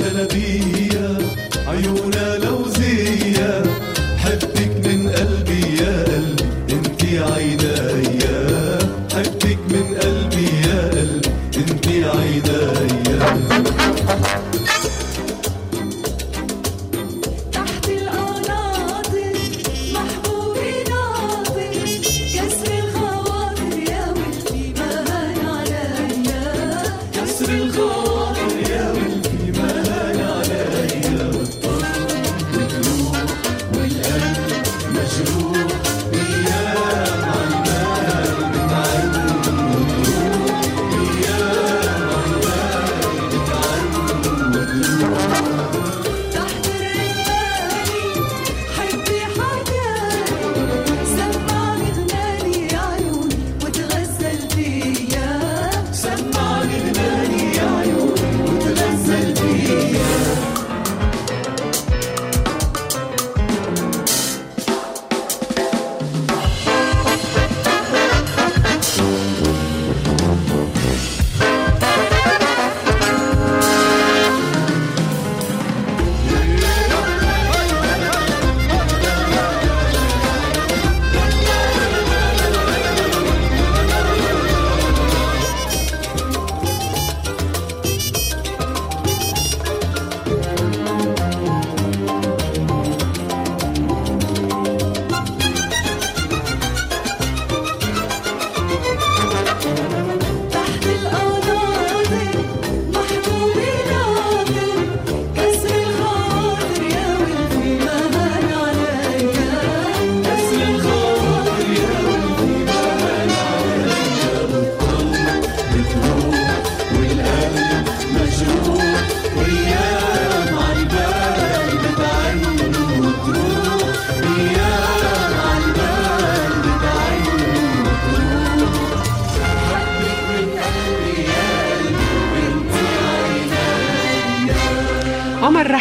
الشلبية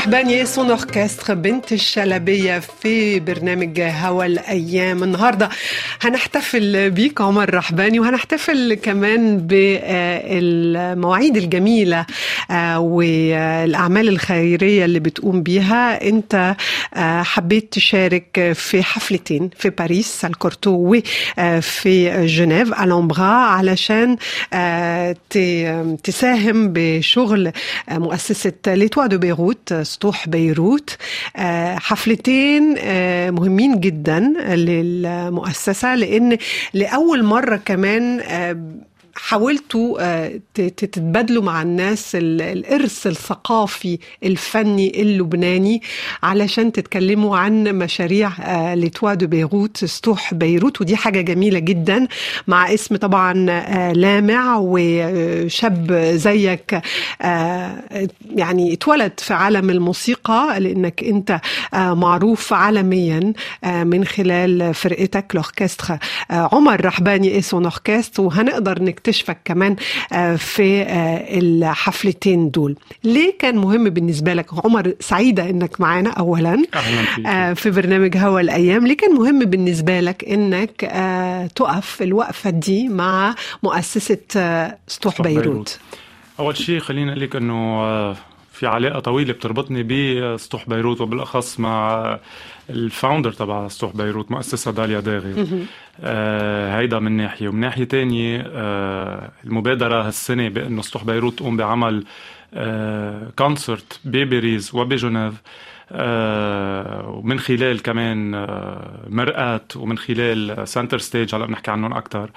رحباني سون اوركستر بنت الشلبية في برنامج هوا الأيام النهاردة هنحتفل بيك عمر رحباني وهنحتفل كمان بالمواعيد الجميلة آه، والأعمال الخيرية اللي بتقوم بيها. أنت آه، حبيت تشارك في حفلتين في باريس الكورتو وفي جنيف ألومبرا علشان آه، تساهم بشغل مؤسسة Les Toits de Beyrouth سطوح بيروت. حفلتين مهمين جدا للمؤسسة. لأن لأول مرة كمان آه، حاولتوا آه، تتبادلوا مع الناس ال- الإرث الثقافي الفني اللبناني علشان تتكلموا عن مشاريع آه، Les Toits de Beyrouth سطوح بيروت ودي حاجة جميلة جدا مع اسم طبعا آه، لامع وشاب زيك يعني اتولد في عالم الموسيقى لأنك أنت معروف عالميا من خلال فرقتك الأوركستر آه، عمر رحباني et son orchestre وهنقدر نكتشفك كمان آه، في آه، الحفلتين دول. ليه كان مهم بالنسبة لك عمر سعيدة إنك معانا اولا؟ فيك. آه، في برنامج هوا الأيام. ليه كان مهم بالنسبة لك إنك تقف الوقفة دي مع مؤسسة آه، سطوح بيروت؟ بيروت. أول شيء خليني أقول لك إنه في علاقة طويلة بتربطني بسطوح بيروت وبالأخص مع ال founder تبع سطوح بيروت مؤسسة داليا داغي. آه هيدا من ناحية. ومن ناحية تانية آه المبادرة هالسنة بأنه سطوح بيروت تقوم بعمل آه concert بباريس وبجنيف. آه ومن خلال كمان آه مرآة ومن خلال Center Stage هلا بنحكي عنهم أكثر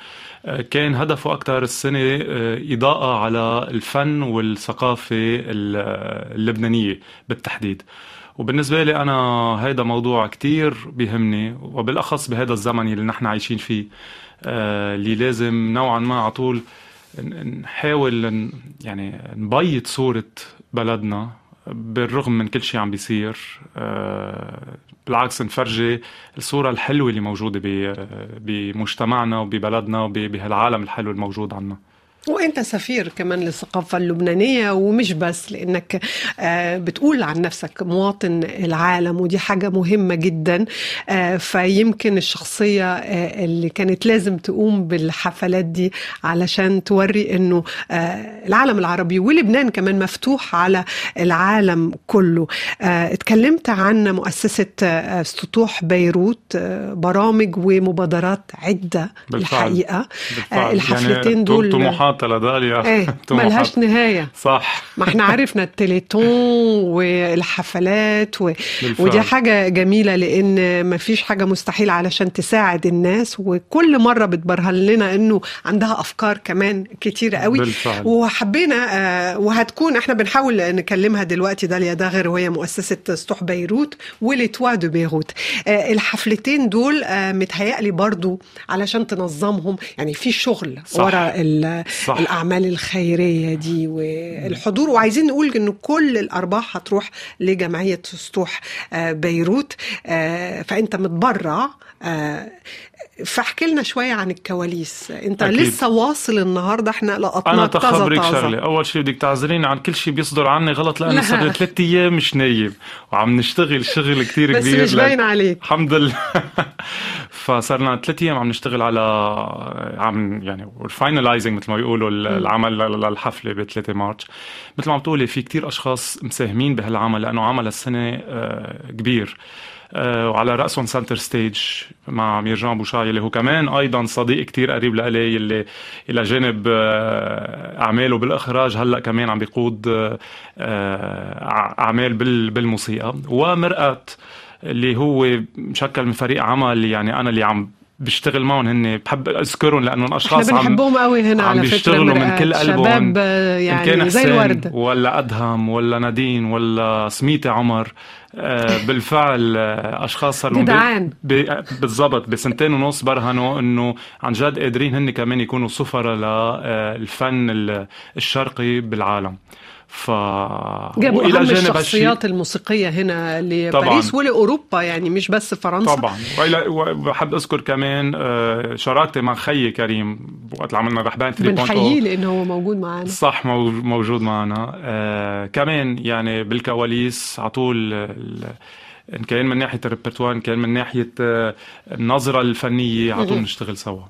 آه كان هدفه أكثر السنة آه إضاءة على الفن والثقافة ال- اللبنانية بالتحديد. وبالنسبة لي أنا هيدا موضوع كتير بيهمني وبالأخص بهذا الزمن اللي نحن عايشين فيه آه، اللي لازم نوعا ما على طول نحاول يعني نبيض صورة بلدنا بالرغم من كل شيء عم بيصير آه، بالعكس نفرجي الصورة الحلوة اللي موجودة ب- بمجتمعنا وببلدنا وبهالعالم الحلو الموجود عنا. وانت سفير كمان للثقافة اللبنانية ومش بس لأنك آه، بتقول عن نفسك مواطن العالم ودي حاجة مهمة جدا آه، فيمكن الشخصية آه، اللي كانت لازم تقوم بالحفلات دي علشان توري إنه العالم العربي ولبنان كمان مفتوح على العالم كله اتكلمت عن مؤسسة سطوح بيروت برامج ومبادرات عدة بالفعل. الحقيقة بالفعل. الحفلتين يعني دول- طموحات لداليا إيه طموحات. ملهاش نهاية صح ما إحنا عرفنا التليتون والحفلات و... بالفعل. ودي حاجة جميلة لأن ما فيش حاجة مستحيلة علشان تساعد الناس وكل مرة بتبرهن لنا أنه عندها أفكار كمان كتيرة قوي بالفعل. وحبينا آه، وهتكون إحنا بنحاول نكلمها دلوقتي داليا داغر وهي مؤسسة سطوح بيروت ولتوا دو بيروت آه، الحفلتين دول آه، متهيألي برضو علشان تنظمهم يعني في شغل صح. ورا صح. الأعمال الخيرية دي والحضور وعايزين نقول إن كل الأرباح هتروح لجمعية سطوح آه، بيروت آه، فأنت متبرع آه، فاحكي لنا شوية عن الكواليس أنت أكيد. لسه واصل النهاردة إحنا لقطناك أنا تخبرك. شغلة أول شيء بدك تعذريني عن كل شيء بيصدر عني غلط لأنه لا. صار لي ثلاث أيام مش نايم وعم نشتغل شغل كتير بس كبير مش ل- باين عليك الحمد لله فصار لنا ثلاث أيام عم نشتغل على عم يعني finalizing مثل ما بيقولوا ال- العمل لل- للحفلة ب 3 مارس مثل ما عم تقولي في كتير أشخاص مساهمين بهالعمل لأنه عمل السنة آه، كبير. آه، وعلى رأسهم Center Stage مع ميرجان بوشاي اللي هو كمان أيضا صديق كتير قريب لإلي اللي إلى جانب آه، أعماله بالإخراج هلأ كمان عم بيقود أعمال بال- بالموسيقى. ومرأة اللي هو مشكل من فريق عمل يعني أنا اللي عم بشتغل معهم هن بحب أذكرهم لأنه إحنا اشخاص عم بنحبهم قوي هنا عم على بيشتغلوا من. كل قلبهم. شباب آه، إن كان يعني زي الورد ولا أدهم ولا نادين ولا سميتة عمر آه، بالفعل آه، أشخاص صاروا جدعان. بالضبط بسنتين ونص برهنوا إنه عن جد قادرين هن كمان يكونوا سفراء للفن الشرقي بالعالم ف جابوا أهم جانب الشخصيات الموسيقية هنا لباريس طبعاً. ولأوروبا يعني مش بس فرنسا. طبعا. وإلى- وبحب أذكر كمان آه، شراكتي مع خيي كريم وقت عملنا رحبان 3.0 بنحييه لأنه هو موجود معانا صح مو- موجود معنا. آه كمان يعني بالكواليس على طول إن كان من ناحية الريبرتوار إن كان من ناحية آه، النظرة الفنية على طول نشتغل سوا.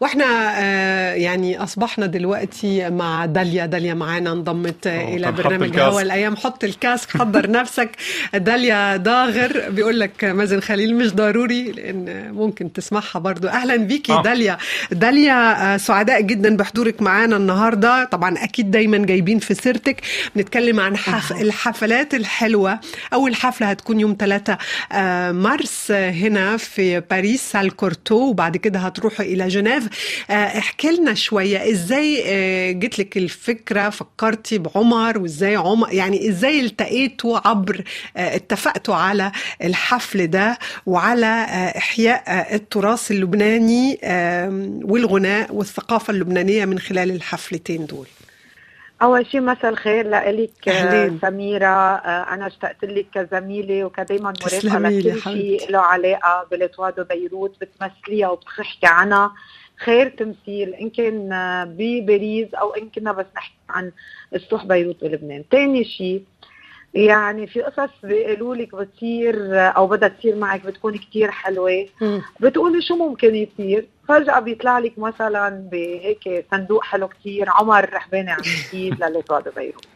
وإحنا آه، يعني أصبحنا دلوقتي مع داليا. داليا معانا انضمت آه، إلى برنامج. هوا الأيام. حط الكاسك حضر نفسك. داليا داغر بيقول لك مازن خليل مش ضروري لأن ممكن تسمعها برضو. أهلا بيكي آه. داليا. داليا آه، سعداء جدا بحضورك معانا النهارده. طبعا أكيد دايما جايبين في سيرتك. بنتكلم عن حف... الحفلات الحلوة. أول حفلة هتكون يوم 3 مارس هنا في باريس سال كورتو. وبعد كده هتروحوا إلى جنيف. آه، احكي لنا شوية إزاي آه، جت لك الفكرة فكرتي بعمر وإزاي عمر يعني إزاي التقيتوا عبر آه، اتفقتوا على الحفل ده وعلى إحياء التراث اللبناني والغناء والثقافة اللبنانية من خلال الحفلتين دول؟ أول شيء مساء الخير أهلين. آه، سميرة آه، أنا اشتقت لك كزميلة وكدايما لي لكل. شيء له علاقة بلتوادو بيروت بتمثليها وبتحكي عنها خير تمثيل إن كان آه، بباريس أو إن كنا بس نحكي عن السطوح بيروت بلبنان تاني شيء يعني في قصص بيقولوا لك بتصير أو بدها تصير معك بتكون كتير حلوة. بتقولي شو ممكن يصير؟ فجأة بيطلع لك مثلا بهيك صندوق حلو كتير عمر رحباني عم يكيد للإطار بيروت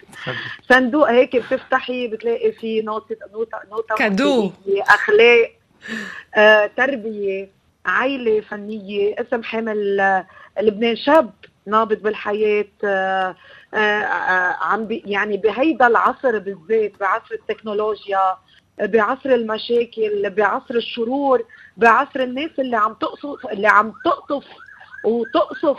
صندوق هيك بتفتحي بتلاقي فيه نوتة نوتة نوتة كادو. أخلاق آه، تربية عائلة فنية اسم حامل آه، لبنان شاب. نابض بالحياة آه، آه، آه، عم يعني بهيدا العصر بالذات بعصر التكنولوجيا بعصر المشاكل بعصر الشرور بعصر الناس اللي عم تقصف اللي عم تقطف وتقصف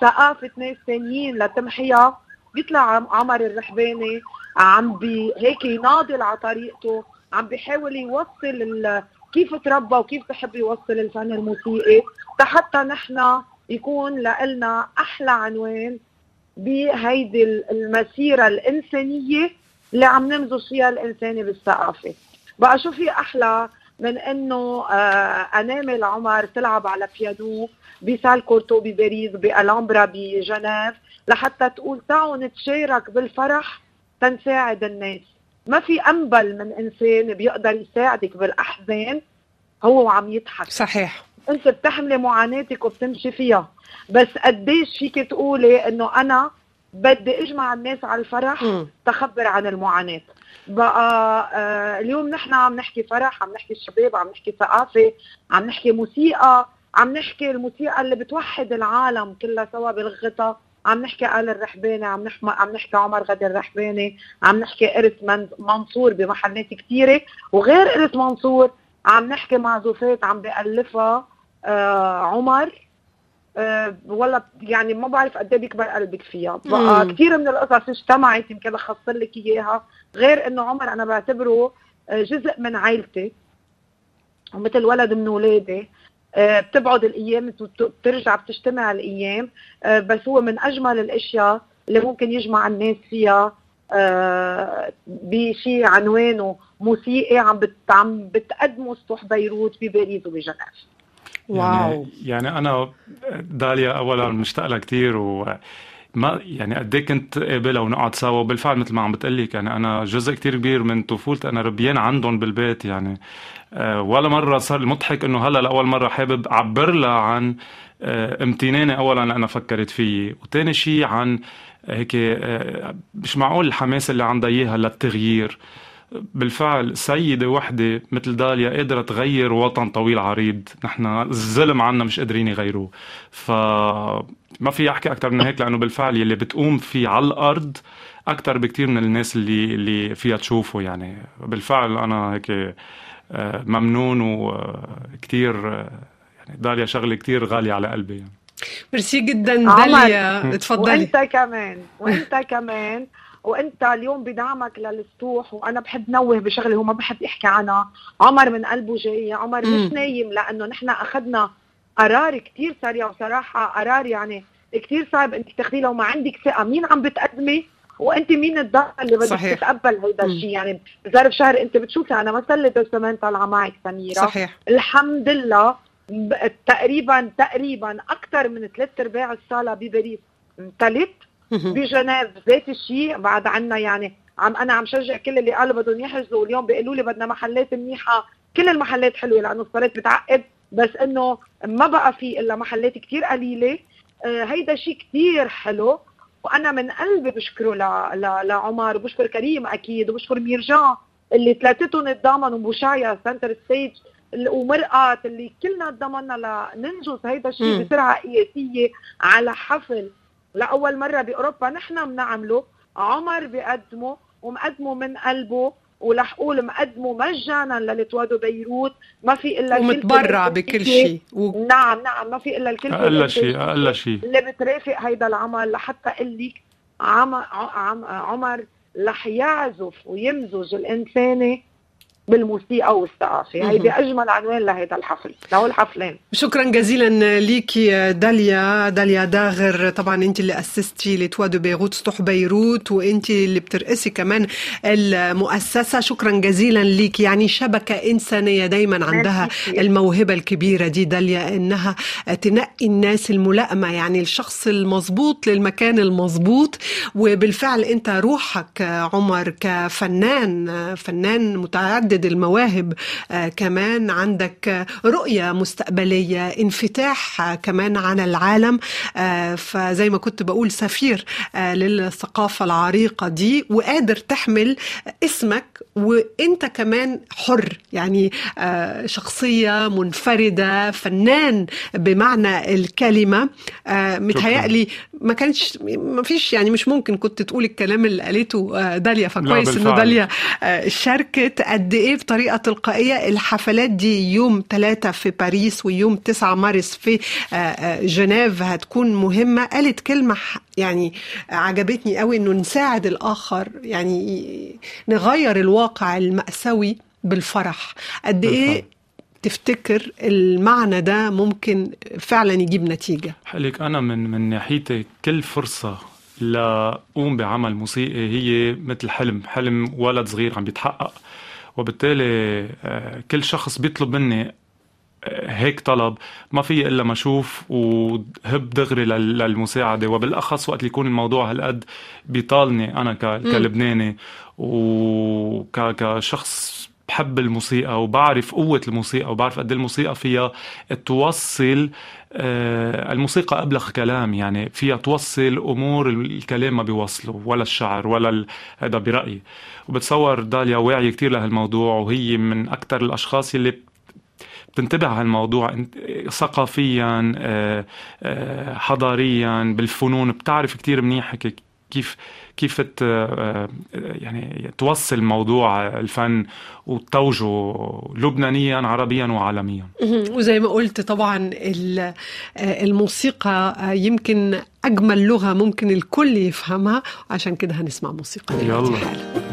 ثقافة ناس تانيين لتمحيها. بيطلع عم- عمر الرحباني عم بي هيك يناضل على طريقته عم بيحاول يوصل كيف تربى وكيف بحب يوصل الفن الموسيقي. حتى نحن يكون لنا أحلى عنوان بهيدي المسيرة الإنسانية اللي عم نمزج فيها الانساني بالثقافة. بقى شو في أحلى من إنه آه انامل عمر تلعب على بيانو ب Salle Cortot بباريس ب Alhambra بجنيف لحتى تقول تعالوا نتشارك بالفرح تنساعد الناس. ما في أنبل من إنسان بيقدر يساعدك بالأحزان هو وعم يضحك. صحيح. انت بتحملي معاناتك وبتمشي فيها. بس قديش فيك تقولي إنه أنا بدي أجمع الناس على الفرح مم. تخبر عن المعاناة. بقى آه اليوم نحن عم نحكي فرح عم نحكي شباب عم نحكي ثقافة عم نحكي موسيقى عم نحكي الموسيقى اللي بتوحد العالم كلها سوا بلغتها عم نحكي آل الرحباني عم نحكي عم نحكي عمر غدي الرحباني عم نحكي إرث من- منصور بمحلات كثيرة وغير إرث منصور عم نحكي معزوفات عم بألفها. عمر آه والله يعني ما بعرف قد إيه بيكبر قلبك فيها. بقى مم. كثير من القصص اجتمعت يمكن لخص لك إياها. غير إنه عمر أنا بعتبره آه، جزء من عائلتي ومثل ولد من اولادي آه، بتبعد الأيام بت- بترجع بتجتمع الأيام. آه، بس هو من أجمل الأشياء اللي ممكن يجمع الناس فيها. آه، بشيء عنوانه موسيقي عم عم بتقدمه سطوح بيروت بباريس وبجنيف. واو. يعني, يعني أنا داليا أولا مشتاق لها كثير و ما يعني قد إيه كنت قابلها ونقعد سوا وبالفعل مثل ما عم بتقلك يعني أنا جزء كتير كبير من طفولتي أنا ربيان عندهم بالبيت يعني. أه ولا مرة صار لي مضحك إنه هلأ لأول مرة حابب أعبر لها عن أه امتناني أولا لأنها فكرت فيي وثاني شيء عن هيك أه مش معقول الحماس اللي عندها إياها للتغيير. بالفعل سيدة وحدة مثل داليا قادرة تغير وطن طويل عريض. نحن الظلم عنا مش قادرين يغيروه. فما في أحكي أكثر من هيك لأنه بالفعل يلي بتقوم فيه على الأرض أكثر بكتير من الناس اللي اللي فيها تشوفه يعني. بالفعل أنا هيك آه، ممنون وكتير يعني داليا شغلة كتير غالية على قلبي يعني. ميرسي جدا. داليا. اتفضلي. وإنت كمان. وإنت كمان. وانت اليوم بدعمك للسطوح وأنا بحب نوه بشغلة هو ما بحب يحكي عنها عمر من قلبه جاي عمر. مش نايم لأنه نحن أخذنا قرار كتير سريع وصراحة قرار يعني كتير صعب إنك تاخذيه لو ما عندك ثقة مين عم بتقدمي وأنت مين الضغط اللي بدك صحيح. تتقبل هيدا. الشيء يعني بظرف شهر أنت بتشوفي أنا ما لي دوسمين طالعة معك سميره صحيح الحمد لله تقريبا تقريبا أكثر من ثلاث أرباع الصالة بباريس امتلت. بجنيف ذات الشيء بعد عنا يعني عم أنا عم شجع كل اللي قالوا بدهم يحجزوا. واليوم بيقولوا لي بدنا محلات منيحة. كل المحلات حلوة لأنه الصالات بتعقد. بس إنه ما بقى في إلا محلات كتير قليلة. آه هيدا شيء كتير حلو. وأنا من قلبي بشكره ل... ل... لعمر. وبشكر كريم أكيد. وبشكر ميرجان اللي ثلاثتهم تضامنوا وبوشايا Center Stage ومرقات اللي كلنا تضامنا لننجز هيدا الشيء. بسرعة قياسية على حفل لأول مرة بأوروبا نحن بنعمله. عمر بيقدمه ومقدمه من قلبه ورح أقول مقدمه مجانا للتوادو بيروت. ما في إلا ومتبرع. بكل شيء. و... نعم نعم ما في إلا الكلفة أقل شيء أقل شيء. اللي بترافق هيدا العمل لحتى أقول لك عم... عم... عمر رح يعزف ويمزج الانساني بالموسيقى والثقافه مهم. هيدي أجمل عنوان لهيدا الحفل لهو الحفلين شكرا جزيلا ليكي داليا. داليا داغر طبعا أنت اللي أسستي لتوا دو بيروت سطوح بيروت وأنت اللي بترأسي كمان المؤسسة. شكرا جزيلا ليكي يعني شبكة إنسانية دايما عندها. الموهبة الكبيرة دي داليا إنها تنقي الناس الملائمة يعني الشخص المظبوط للمكان المظبوط. وبالفعل أنت روحك عمر كفنان فنان متعدد المواهب. آه، كمان عندك رؤية مستقبلية انفتاح كمان على العالم. آه، فزي ما كنت بقول سفير آه، للثقافة العريقة دي وقادر تحمل اسمك وانت كمان حر. يعني شخصية منفردة فنان بمعنى الكلمة. متهيألي ما كانش ما فيش يعني مش ممكن كنت تقول الكلام اللي قالته آه، داليا فكويس إنه. داليا آه، شاركت قد إيه بطريقة تلقائية الحفلات دي يوم 3 في باريس ويوم 9 مارس في آه، جنيف هتكون مهمة قالت كلمة يعني عجبتني قوي إنه نساعد الآخر يعني نغير الواقع المأساوي بالفرح قد إيه. تفتكر المعنى ده ممكن فعلا يجيب نتيجة؟ حقلك أنا من من ناحيتي كل فرصة لأقوم بعمل موسيقي هي مثل حلم. حلم ولد صغير عم بيتحقق. وبالتالي آه، كل شخص بيطلب مني آه، هيك طلب. ما في إلا ما أشوف وهب دغري لل- للمساعدة. وبالأخص وقت يكون الموضوع هالقد بيطالني أنا كلبناني. وكشخص بحب الموسيقى وبعرف قوة الموسيقى وبعرف قد إيه الموسيقى فيها توصل آه، الموسيقى أبلغ كلام يعني فيها توصل أمور الكلام ما بيوصله ولا الشعر ولا. هذا برأيي وبتصور داليا واعية كتير لهالموضوع وهي من أكثر الأشخاص اللي بتنتبه على الموضوع ثقافيا آه، آه، حضاريا بالفنون بتعرف كتير منيح كيف كيف ت- آه، يعني توصل موضوع الفن وتوجه لبنانيا عربيا وعالميا. وزي ما قلت طبعا آه، الموسيقى آه، يمكن أجمل لغة ممكن الكل يفهمها عشان كده هنسمع موسيقى يلا. حالا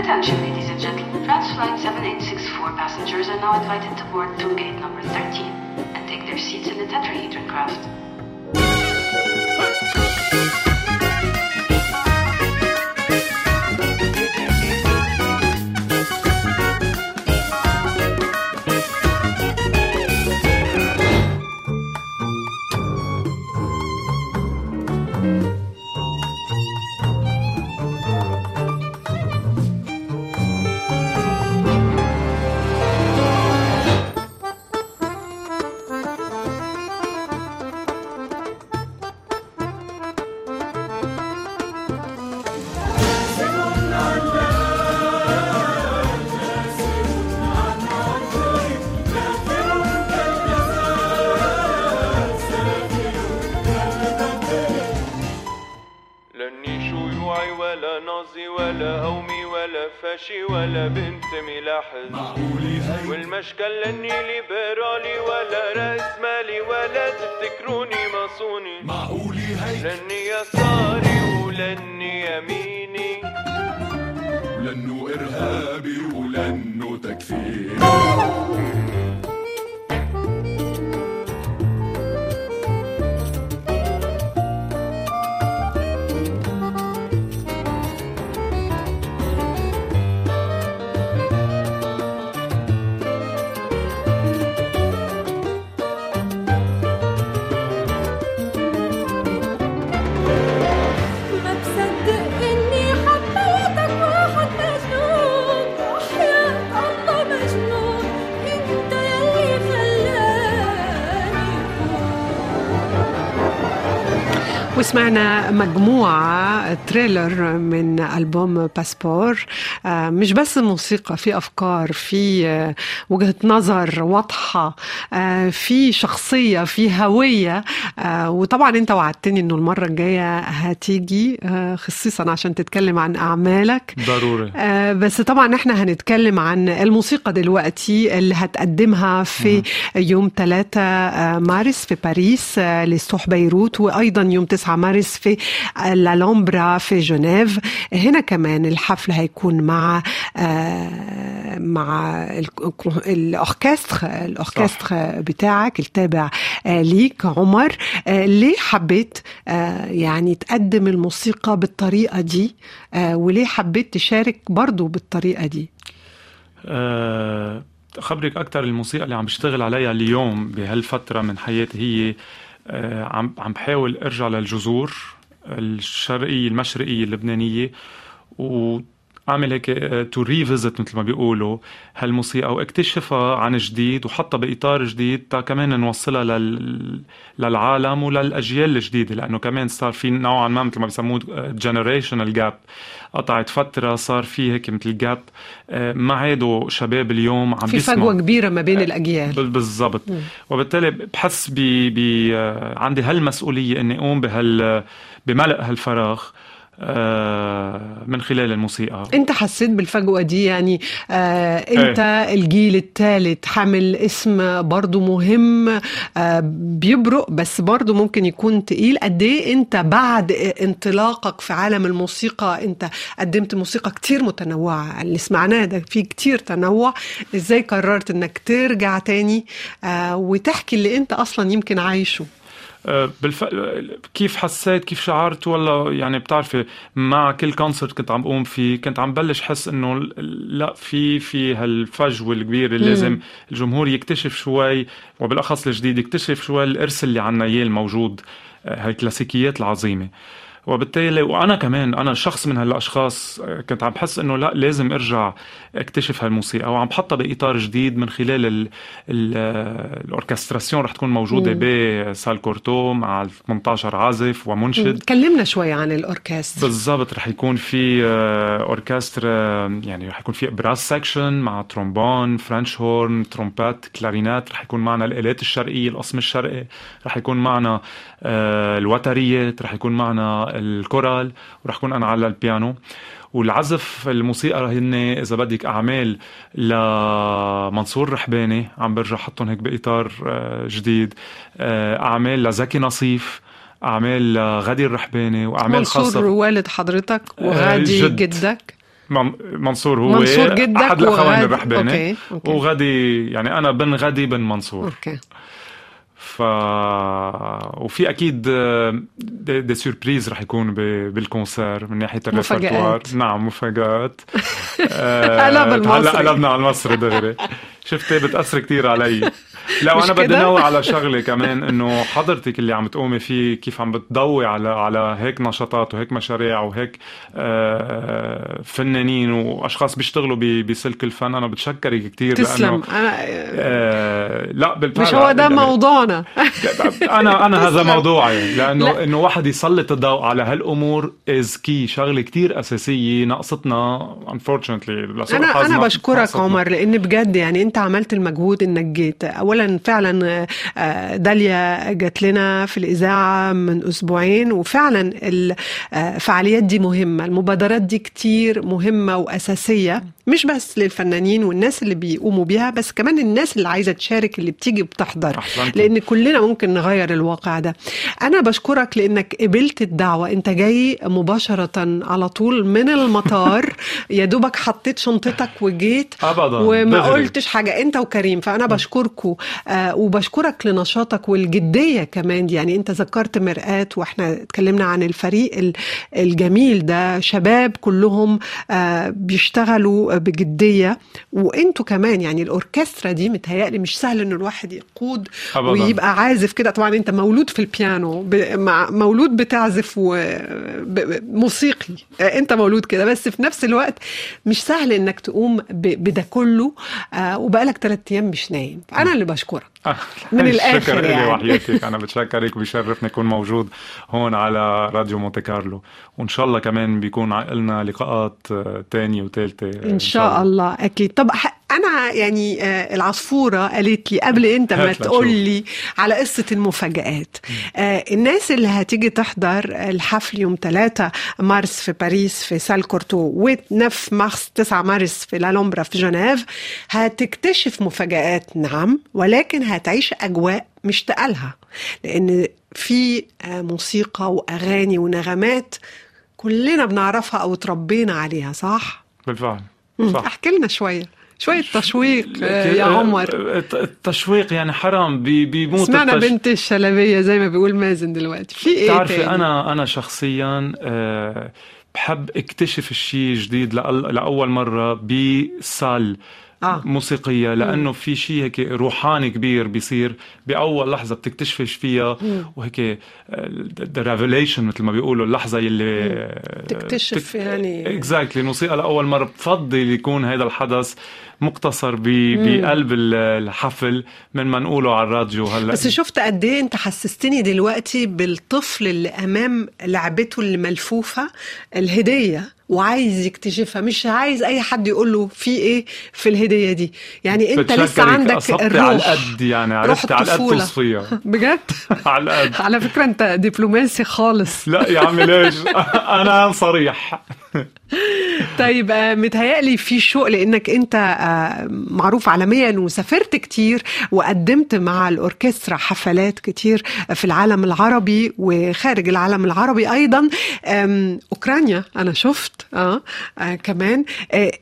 Attention, ladies and gentlemen. France Flight 7864 passengers are now invited to board through gate number 13 and take their seats in the tetrahedron craft. وسمعنا مجموعة تريلر من ألبوم باسبور. آه، مش بس موسيقى في أفكار في آه، وجهة نظر واضحة آه، في شخصية في هوية. وطبعا أنت وعدتني أنه المرة الجاية هتيجي خصيصا عشان تتكلم عن أعمالك. ضروري. بس طبعا إحنا هنتكلم عن الموسيقى دلوقتي اللي هتقدمها في يوم 3 آه، مارس في باريس لسطوح بيروت وأيضا يوم 9 مارس في آه، في جنيف. هنا كمان الحفل هيكون مع آه، مع ال- ال orchestre ال orchestre بتاعك التابع آه، ليك عمر. آه، ليه حبيت آه، يعني تقدم الموسيقى بالطريقة دي؟ آه، وليه حبيت تشارك برضو بالطريقة دي؟ خبرك أكثر الموسيقى اللي عم بشتغل عليها اليوم بهالفترة من حياتي هي عم عم بحاول أرجع للجذور. الشرقية المشرقية اللبنانية وأعمل هيك to revisit مثل ما بيقولوا هالموسيقى واكتشفها عن جديد وحطها بإطار جديد تا كمان نوصلها لل... للعالم وللأجيال الجديدة لأنه كمان صار في نوعا ما مثل ما بيسموه generational gap قطعت فترة صار في هيك مثل جاب ما عادوا شباب اليوم عم في فجوة كبيرة ما بين الأجيال. بال- بالضبط. وبالتالي بحس ب ب عندي هالمسؤولية إني أقوم بهال بملء هالفراغ. آه، من خلال الموسيقى. انت حسيت بالفجوة دي؟ يعني آه انت الجيل الثالث حامل اسم برضو مهم آه بيبرق بس برضو ممكن يكون تقيل. قد إيه انت بعد انطلاقك في عالم الموسيقى انت قدمت موسيقى كتير متنوعة اللي سمعناه ده فيه كتير تنوع إزاي قررت انك ترجع تاني؟ آه وتحكي اللي انت أصلا يمكن عايشه. آه، بالف... كيف حسيت؟ كيف شعرت؟ ولا يعني بتعرفي مع كل كونسرت كنت عم بقوم فيه كنت عم بلش حس إنه لا في في هالفجوة الكبيرة اللي لازم الجمهور يكتشف شوي وبالأخص الجديد يكتشف شوي الإرث اللي عنا إياه الموجود آه، هالكلاسيكيات العظيمة. وبالتالي وأنا كمان أنا شخص من هالأشخاص آه، كنت عم بحس إنه لا لازم أرجع أكتشف هالموسيقى وعم بحطها بإطار جديد من خلال ال ال آه، ال orchestration رح تكون موجودة ب Salle Cortot مع 18 عازف ومنشد. كلمنا شوي عن الاوركسترا بالضبط رح يكون في آه، اوركسترا يعني رح يكون في brass section مع trombone French horn trompette clarinette رح يكون معنا الآلات الشرقية القسم الشرقي رح يكون معنا الوتريات رح يكون معنا الكورال ورح يكون أنا على البيانو. والعزف الموسيقى هن إذا بدك أعمال لمنصور رحباني عم برجع حطهم هيك بإطار آه، جديد. آه، أعمال لزكي نصيف أعمال لغدي الرحباني وأعمال منصور خاصة. والد حضرتك وغدي جد. جدك. من- منصور هو منصور جدك أحد الاخوين وغادي- الرحباني. وغدي يعني أنا بن غدي بن منصور. okay. ف وفي أكيد des, des surprises رح يكون ب- بال concert من ناحية مفاجآت. نعم مفاجآت. آه، قلب المصري. هلأ قلبنا على المصري دغري. شفتي؟ بتأثر كتير علي. لا وأنا بدي؟ نوه على شغلة كمان إنه حضرتك اللي عم تقومي فيه كيف عم بتضوي على على هيك نشاطات وهيك مشاريع وهيك آه، فنانين وأشخاص بيشتغلوا بسلك الفن أنا بتشكرك كتير تسلم أنا آه لا بالفعل مش هو ده موضوعنا أنا أنا هذا. موضوعي لأنه لا. إنه واحد يسلط الضوء على هالأمور از كي شغلة كتير أساسية ناقصتنا unfortunately لسوء أنا أنا بشكرك. عمر لأن بجد يعني أنت عملت المجهود إنك جيت اولا فعلا آه، داليا جات لنا في الإذاعة من أسبوعين وفعلا الفعاليات دي مهمة المبادرات دي كتير مهمة وأساسية مش بس للفنانين والناس اللي بيقوموا بيها بس كمان الناس اللي عايزة تشارك اللي بتيجي بتحضر. لأن كلنا ممكن نغير الواقع ده أنا بشكرك لأنك قبلت الدعوة أنت جاي مباشرة على طول من المطار يا دوبك حطيت شنطتك وجيت أبداً، وما دغري. قلتش حاجة أنت وكريم فأنا بشكركم آه وبشكرك لنشاطك والجدية كمان. يعني انت ذكرت مرآة وإحنا اتكلمنا عن الفريق ال- الجميل ده. شباب كلهم آه بيشتغلوا بجدية. وانتوا كمان يعني الأوركسترا دي متهيألي مش سهل إن الواحد يقود أبداً. ويبقى عازف كده. طبعا انت مولود في البيانو مولود بتعزف وموسيقي انت مولود كده. بس في نفس الوقت مش سهل إنك تقوم بده كله. آه، وبقالك ثلاث أيام مش نايم. أنا اللي بشكرك. من الآخر الشكر إلي يعني. وحياتك. أنا بتشكرك وبيشرفني أكون موجود هون على راديو مونte كارلو. وإن شاء الله كمان بيكون لنا لقاءات آه، تانية وثالثة إن شاء الله. أكيد. طب أنا يعني آه، العصفورة قالت لي قبل انت ما. تقول لي على قصة المفاجآت آه، الناس اللي هتيجي تحضر الحفل يوم 3 مارس في باريس في سال كورتو و9 مارس 9 مارس في لالومبرا في جنيف هتكتشف مفاجآت نعم ولكن هتعيش أجواء مشتاقه لها لأن في آه، موسيقى وأغاني ونغمات كلنا بنعرفها أو اتربينا عليها صح؟ بالفعل. صح احكي لنا شوية شوية تشويق آه، يا عمر. الت- التشويق يعني حرام بي- بيموت سمعنا التش... بنت الشلبية زي ما بيقول مازن دلوقتي. في إيه بتعرفي تاني؟ أنا أنا شخصيا آه، بحب اكتشف الشيء جديد لأول مرة بسال آه. موسيقية لأنه في شيء هيك روحاني كبير بيصير بأول لحظة بتكتشفش فيها وهيك the revelation مثل ما بيقولوا اللحظة اللي آه، تكتشف يعني- exactly الموسيقى لأول مرة بفضل يكون هذا الحدث مقتصر ب- بقلب ال- الحفل من ما نقوله على الراديو هلأ. بس شفت قد إيه أنت حسستني دلوقتي بالطفل اللي أمام لعبته اللي ملفوفة الهدية. وعايز يكتشفها مش عايز أي حد يقول له في إيه في الهدية دي. يعني أنت لسه عندك الروح على القد يعني روح عرفتي على القد الطفولة. توصفيها بجد؟ على القد. على فكرة أنت دبلوماسي خالص. لا يا عمي ليش؟ أنا صريح. طيب آه، متهيألي في شوق لإنك أنت آه، معروف عالميا وسافرت كتير وقدمت مع الأوركسترا حفلات كتير في العالم العربي وخارج العالم العربي أيضا. آم، أوكرانيا أنا شفت آه, آه كمان. آه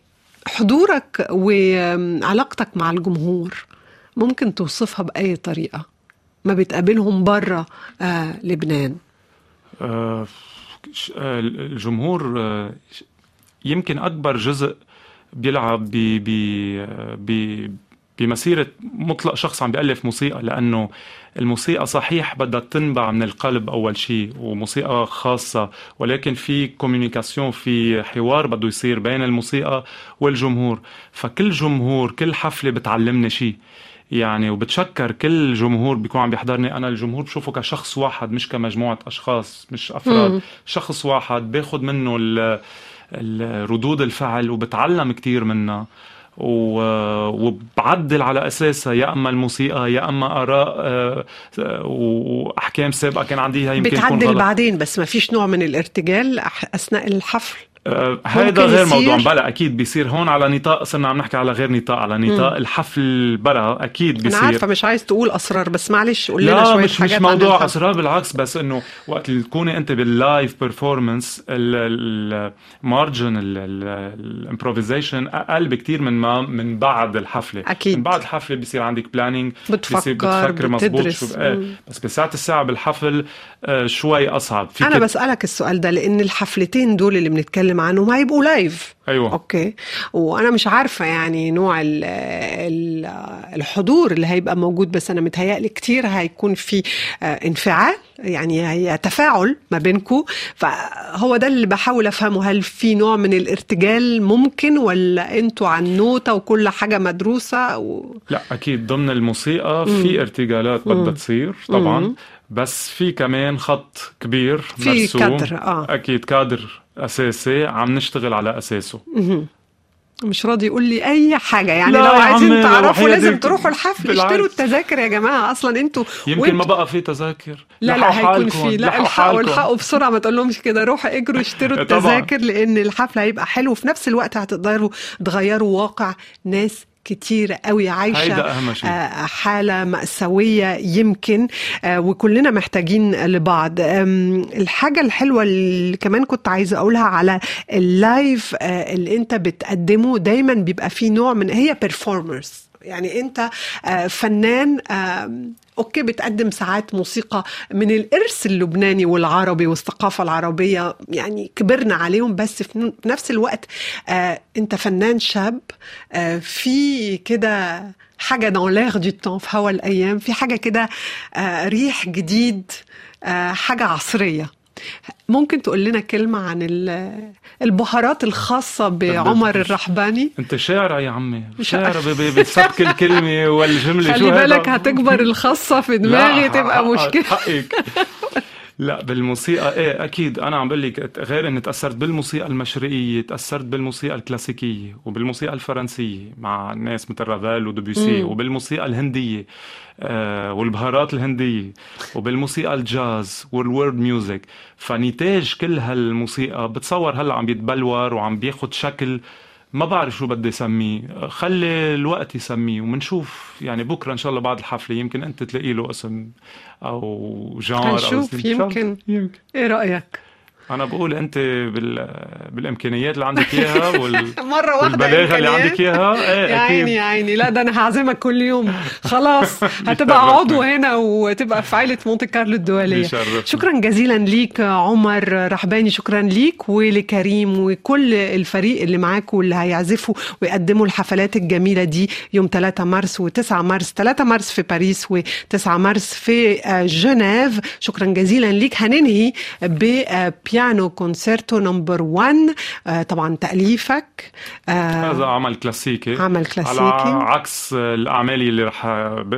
حضورك وعلاقتك مع الجمهور ممكن توصفها بأي طريقة؟ ما بتقابلهم برا آه لبنان. آه، آه، الجمهور آه، يمكن أكبر جزء بيلعب ب ب ب بمسيرة مطلق شخص عم بيألف موسيقى لأنه الموسيقى صحيح بدها تنبع من القلب أول شيء وموسيقى خاصة ولكن في كوميونيكاسيون في حوار بده يصير بين الموسيقى والجمهور. فكل جمهور كل حفلة بتعلمني شيء. يعني وبتشكر كل جمهور بيكون عم بيحضرني. أنا الجمهور بشوفه كشخص واحد مش كمجموعة أشخاص مش أفراد. مم. شخص واحد باخذ منه ردود الفعل وبتعلم كتير منها. وبعدل على أساسها يا أما الموسيقى يا أما آراء آه، وأحكام سابقة كان عندي يمكن بتعدل بعدين بس ما فيش نوع من الارتجال أثناء الحفل. هيدا ممكن غير يصير؟ موضوع بلا أكيد بيصير هون على نطاق صرنا عم نحكي على غير نطاق على نطاق الحفل بلا أكيد أنا بيصير عارفة مش عايز تقول أسرار بس معلش قول لنا لا شوية مش مش حاجات عن موضوع. أسرار بالعكس بس إنه وقت اللي تكوني أنت بال live performance ال margin ال improvisation أقل بكتير من ما من بعد الحفلة أكيد. من بعد الحفلة بصير عندك planning بتفكر، بتفكر مزبوط. شو مم. بس بساعة الساعة بالحفل آه، شوي أصعب أنا بسألك السؤال ده لأن الحفلتين دول اللي بنتكلم عنهم هيبقوا live أيوه. okay. وأنا مش عارفة يعني نوع ال ال الحضور اللي هيبقى موجود بس أنا متهيألي كتير هيكون في آه، انفعال يعني هي تفاعل ما بينكم فهو ده اللي بحاول أفهمه هل في نوع من الارتجال ممكن ولا أنتوا عن نوتة وكل حاجة مدروسة و... لا أكيد ضمن الموسيقى في ارتجالات بدها تصير طبعا مم. بس في كمان خط كبير في مرسوم. كادر، آه. أكيد كادر أساسي عم نشتغل على أساسه. مش راضي يقول لي أي حاجة. يعني لو عايزين تعرفوا لازم تروحوا الحفل. اشتروا التذاكر يا جماعة. أصلا أنتوا يمكن ما وانتوا- بقى في تذاكر. لا لا هيكون في. لا لحقوا الحقوا. الحقوا بسرعة ما تقول لهمش كده. روحوا اجروا اشتروا. التذاكر لأن الحفل هيبقى حلو. وفي نفس الوقت هتقدروا تغيروا واقع ناس كتير قوي أهم شيء. آه، حالة مأساوية يمكن آه، وكلنا محتاجين لبعض آم، الحاجة الحلوة اللي كمان كنت عايزة أقولها على ال live آه، اللي أنت بتقدمه دايما بيبقى فيه نوع من هي performers يعني انت آه، فنان okay بتقدم ساعات موسيقى من الإرث اللبناني والعربي والثقافة العربية يعني كبرنا عليهم بس في نفس الوقت آه انت فنان شاب آه في كده حاجة dans l'air du temps في هوا الأيام في حاجة كده ريح جديد حاجة عصرية. ممكن تقول لنا كلمة عن ال- البهارات الخاصة بعمر الرحباني؟ انت شاعر يا عمي شاعر ب- ب- بتسبك الكلمة والجملة. خلي؟ بالك هتكبر الخاصة في دماغي تبقى مشكلة. حقك. لا بالموسيقى إيه أكيد. أنا عم بقول لك غير إني تأثرت بالموسيقى المشرقية تأثرت بالموسيقى الكلاسيكية وبالموسيقى الفرنسية مع ناس مثل رافال ودوبيسي وبالموسيقى الهندية آه والبهارات الهندية وبالموسيقى الجاز وال world music. فنتاج كل هالموسيقى بتصور هلا عم يتبلور وعم بياخد شكل ما بعرف شو بدي اسميه خلي الوقت يسميه ومنشوف. يعني بكرة إن شاء الله بعد الحفلة يمكن أنت تلاقي له اسم أو genre هنشوف الله. يمكن. يمكن. إيه رأيك؟ أنا بقول أنت بال... بالإمكانيات اللي عندك إياها وال... مرة واحدة والبلاغة اللي. عندك إياها. إيه يا عيني يا عيني. لا ده أنا هعزمك كل يوم. خلاص هتبقى عضو هنا وتبقى في عائلة مونت كارلو الدولية. بيشرفني. شكرا جزيلا ليك عمر رحباني. شكرا ليك ولكريم وكل الفريق اللي معاك واللي هيعزفوا ويقدموا الحفلات الجميلة دي يوم 3 مارس و9 مارس. 3 مارس في باريس و9 مارس في آه، جنيف. شكرا جزيلا ليك. هننهي ب piano concerto number 1 آه، طبعا تأليفك آه، هذا عمل كلاسيكي. عمل كلاسيكي. على عكس الأعمال اللي رح مم.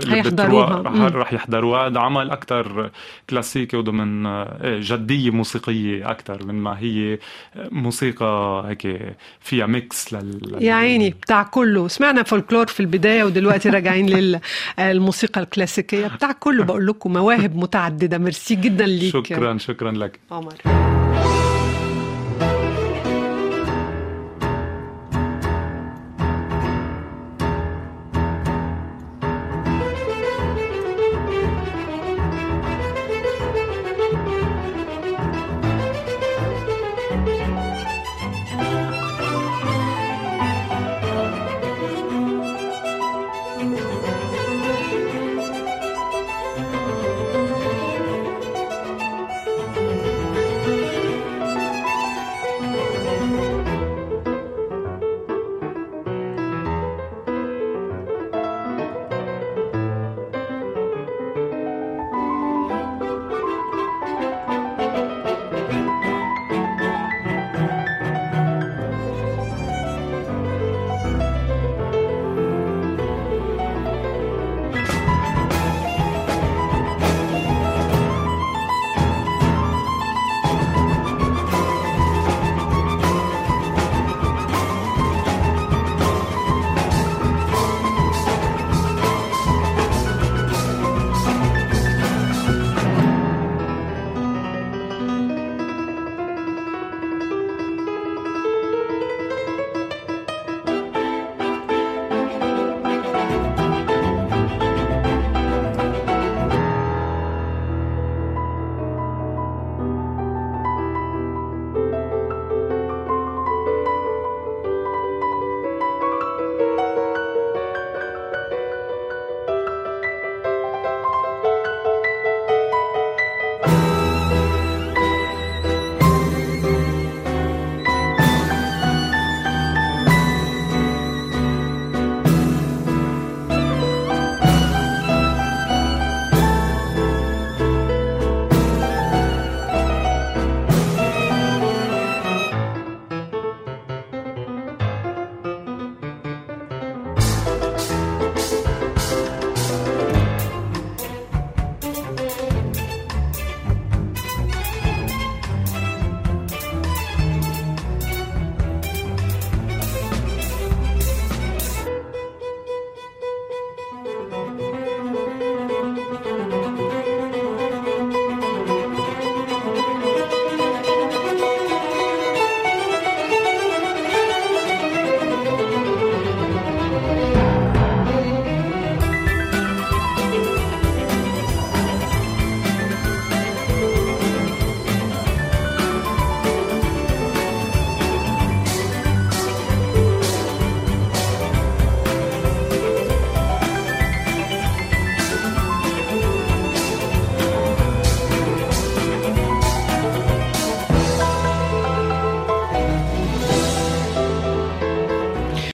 رح, يحضروها. هذا عمل أكثر كلاسيكي وضمن إيه، جدية موسيقية أكثر من ما هي موسيقى هيك فيها mix لل يا عيني بتاع كله. سمعنا فولكلور في البداية ودلوقتي راجعين للموسيقى الكلاسيكية. بتاع كله. بقول لكم مواهب متعددة. ميرسي جدا ليك. شكرا شكرا لك. عمر.